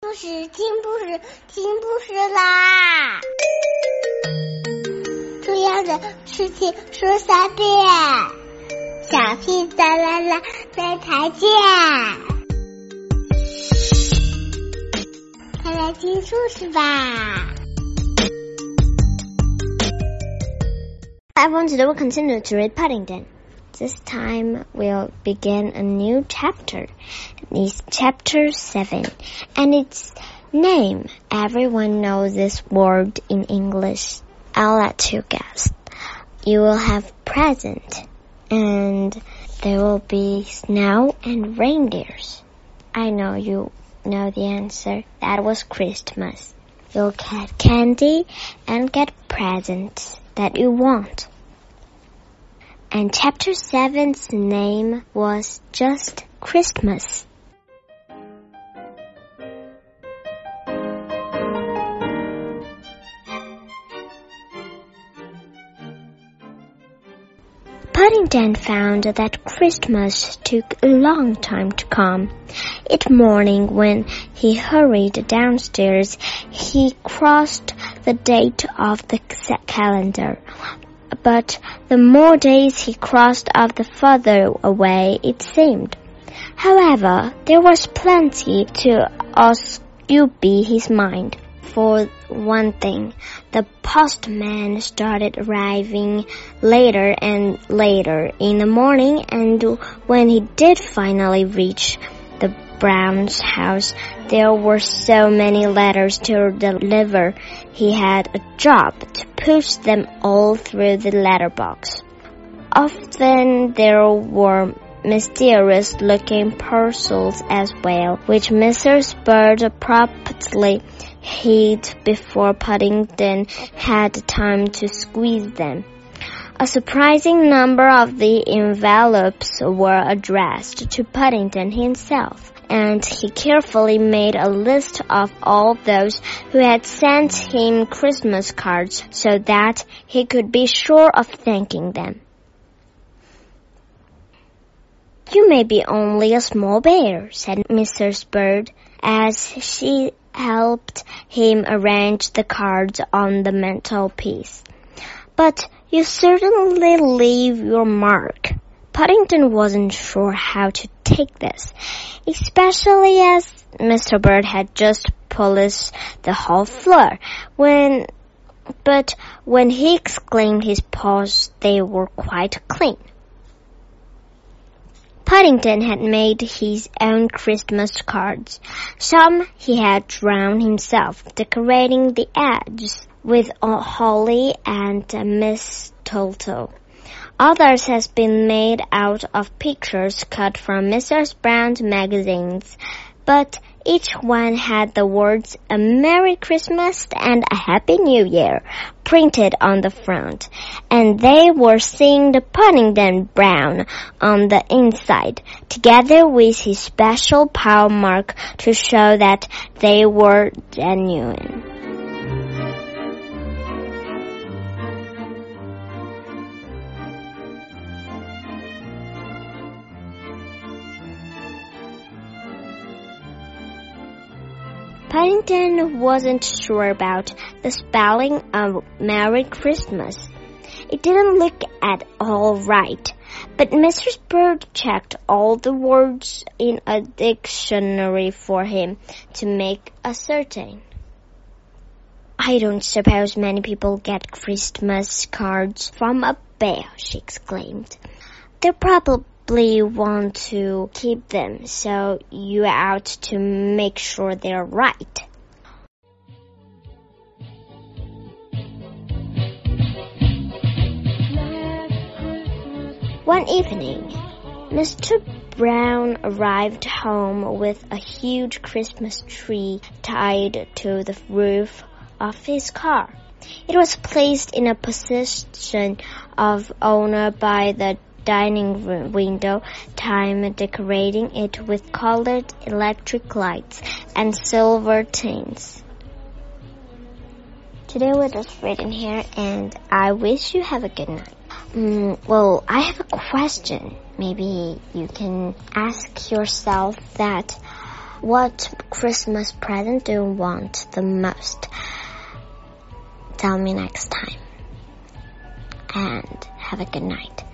故事听故事听故事啦！重要的事情说三遍，小屁哒啦啦，明天见！快来听故事吧！Everyone, today we continue to read Paddington. This time we'll begin a new chapter. It's chapter 7 and its name. Everyone knows this word in English. I'll let you guess. You will have present and there will be snow and reindeers. I know you know the answer. That was Christmas. You'll get candy and get presents that you want and chapter 7's name was just Christmas. Paddington found that Christmas took a long time to come. Each morning when he hurried downstairs, he crossed the date of the calendar but the more days he crossed off the further away it seemed. However, there was plenty to occupy his mind. For one thing, the postman started arriving later and later in the morning and when he did finally reach the Brown's house, there were so many letters to deliver. He had a job to push them all through the letterbox. Often there were mysterious looking parcels as well, which Mrs. Bird promptly hid before Paddington had time to squeeze them. A surprising number of the envelopes were addressed to Paddington himself and he carefully made a list of all those who had sent him Christmas cards so that he could be sure of thanking them. You may be only a small bear, said Mrs. Bird, as she helped him arrange the cards on the mantelpiece. But you certainly leave your mark. Paddington wasn't sure how to take this, especially as Mr. Bird had just polished the hall floor. When, but when he exclaimed his paws, they were quite clean. Paddington had made his own Christmas cards. Some he had drawn himself, decorating the edges with uh, holly and uh, mistletoe. Others has been made out of pictures cut from Mrs. Brown's magazines, but each one had the words A Merry Christmas and a Happy New Year printed on the front, and they were seeing the Paddington Brown on the inside, together with his special paw mark to show that they were genuine. Paddington wasn't sure about the spelling of Merry Christmas. It didn't look at all right, but Mrs. Bird checked all the words in a dictionary for him to make a certain. I don't suppose many people get Christmas cards from a bear, she exclaimed. They're probably probably want to keep them, so you out to make sure they're right. One evening, Mr. Brown arrived home with a huge Christmas tree tied to the roof of his car. It was placed in a position of honor by the dining room window time decorating it with colored electric lights and silver tins. Today we're just reading here and I wish you have a good night. Mm, well, I have a question. Maybe you can ask yourself that What Christmas present do you want the most? Tell me next time. And have a good night.